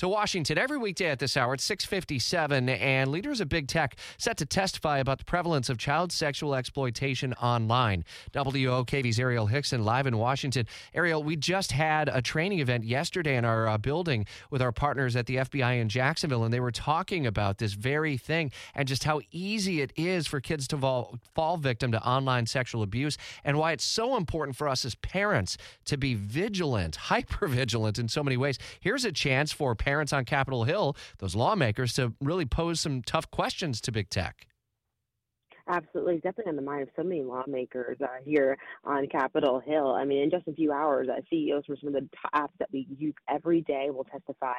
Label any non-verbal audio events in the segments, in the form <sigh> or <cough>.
to Washington every weekday at this hour at 657 and leaders of big tech set to testify about the prevalence of child sexual exploitation online. WOKV's Arielle Hixson live in Washington. Arielle, we just had a training event yesterday in our uh, building with our partners at the FBI in Jacksonville and they were talking about this very thing and just how easy it is for kids to fall, fall victim to online sexual abuse and why it's so important for us as parents to be vigilant, <laughs> hyper vigilant in so many ways. Here's a chance for parents parents on Capitol Hill, those lawmakers, to really pose some tough questions to big tech. Absolutely, it's definitely on the mind of so many lawmakers uh, here on Capitol Hill. I mean, in just a few hours, uh, CEOs from some of the apps that we use every day will testify.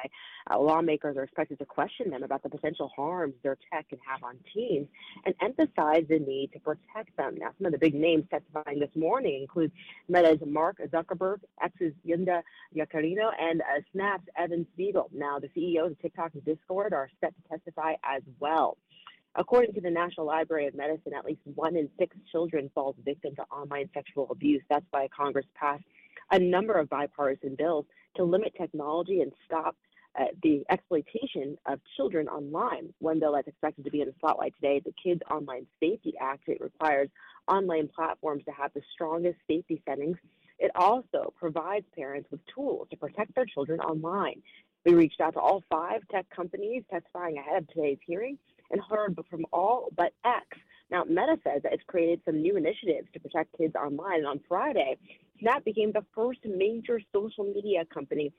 Uh, lawmakers are expected to question them about the potential harms their tech can have on teens and emphasize the need to protect them. Now, some of the big names testifying this morning include Meta's Mark Zuckerberg, X's Linda Yaccarino, and uh, Snap's Evan Spiegel. Now, the CEOs of TikTok and Discord are set to testify as well. According to the National Library of Medicine, at least one in six children falls victim to online sexual abuse. That's why Congress passed a number of bipartisan bills to limit technology and stop uh, the exploitation of children online. One bill that's expected to be in the spotlight today, the Kids Online Safety Act, it requires online platforms to have the strongest safety settings. It also provides parents with tools to protect their children online. We reached out to all five tech companies testifying ahead of today's hearing and heard from all but X. Now, Meta says that it's created some new initiatives to protect kids online. And on Friday, Snap became the first major social media company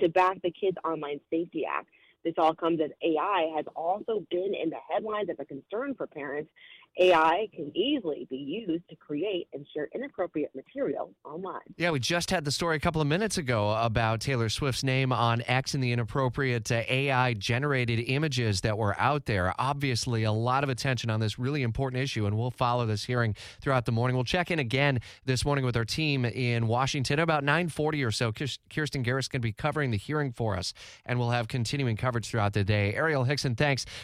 to back the Kids Online Safety Act. This all comes as AI has also been in the headlines as a concern for parents AI can easily be used to create and share inappropriate material online. Yeah, we just had the story a couple of minutes ago about Taylor Swift's name on X and the inappropriate uh, AI generated images that were out there. Obviously, a lot of attention on this really important issue, and we'll follow this hearing throughout the morning. We'll check in again this morning with our team in Washington. About 9:40 or so, Kirsten Garris going to be covering the hearing for us, and we'll have continuing coverage throughout the day. Arielle Hixson, thanks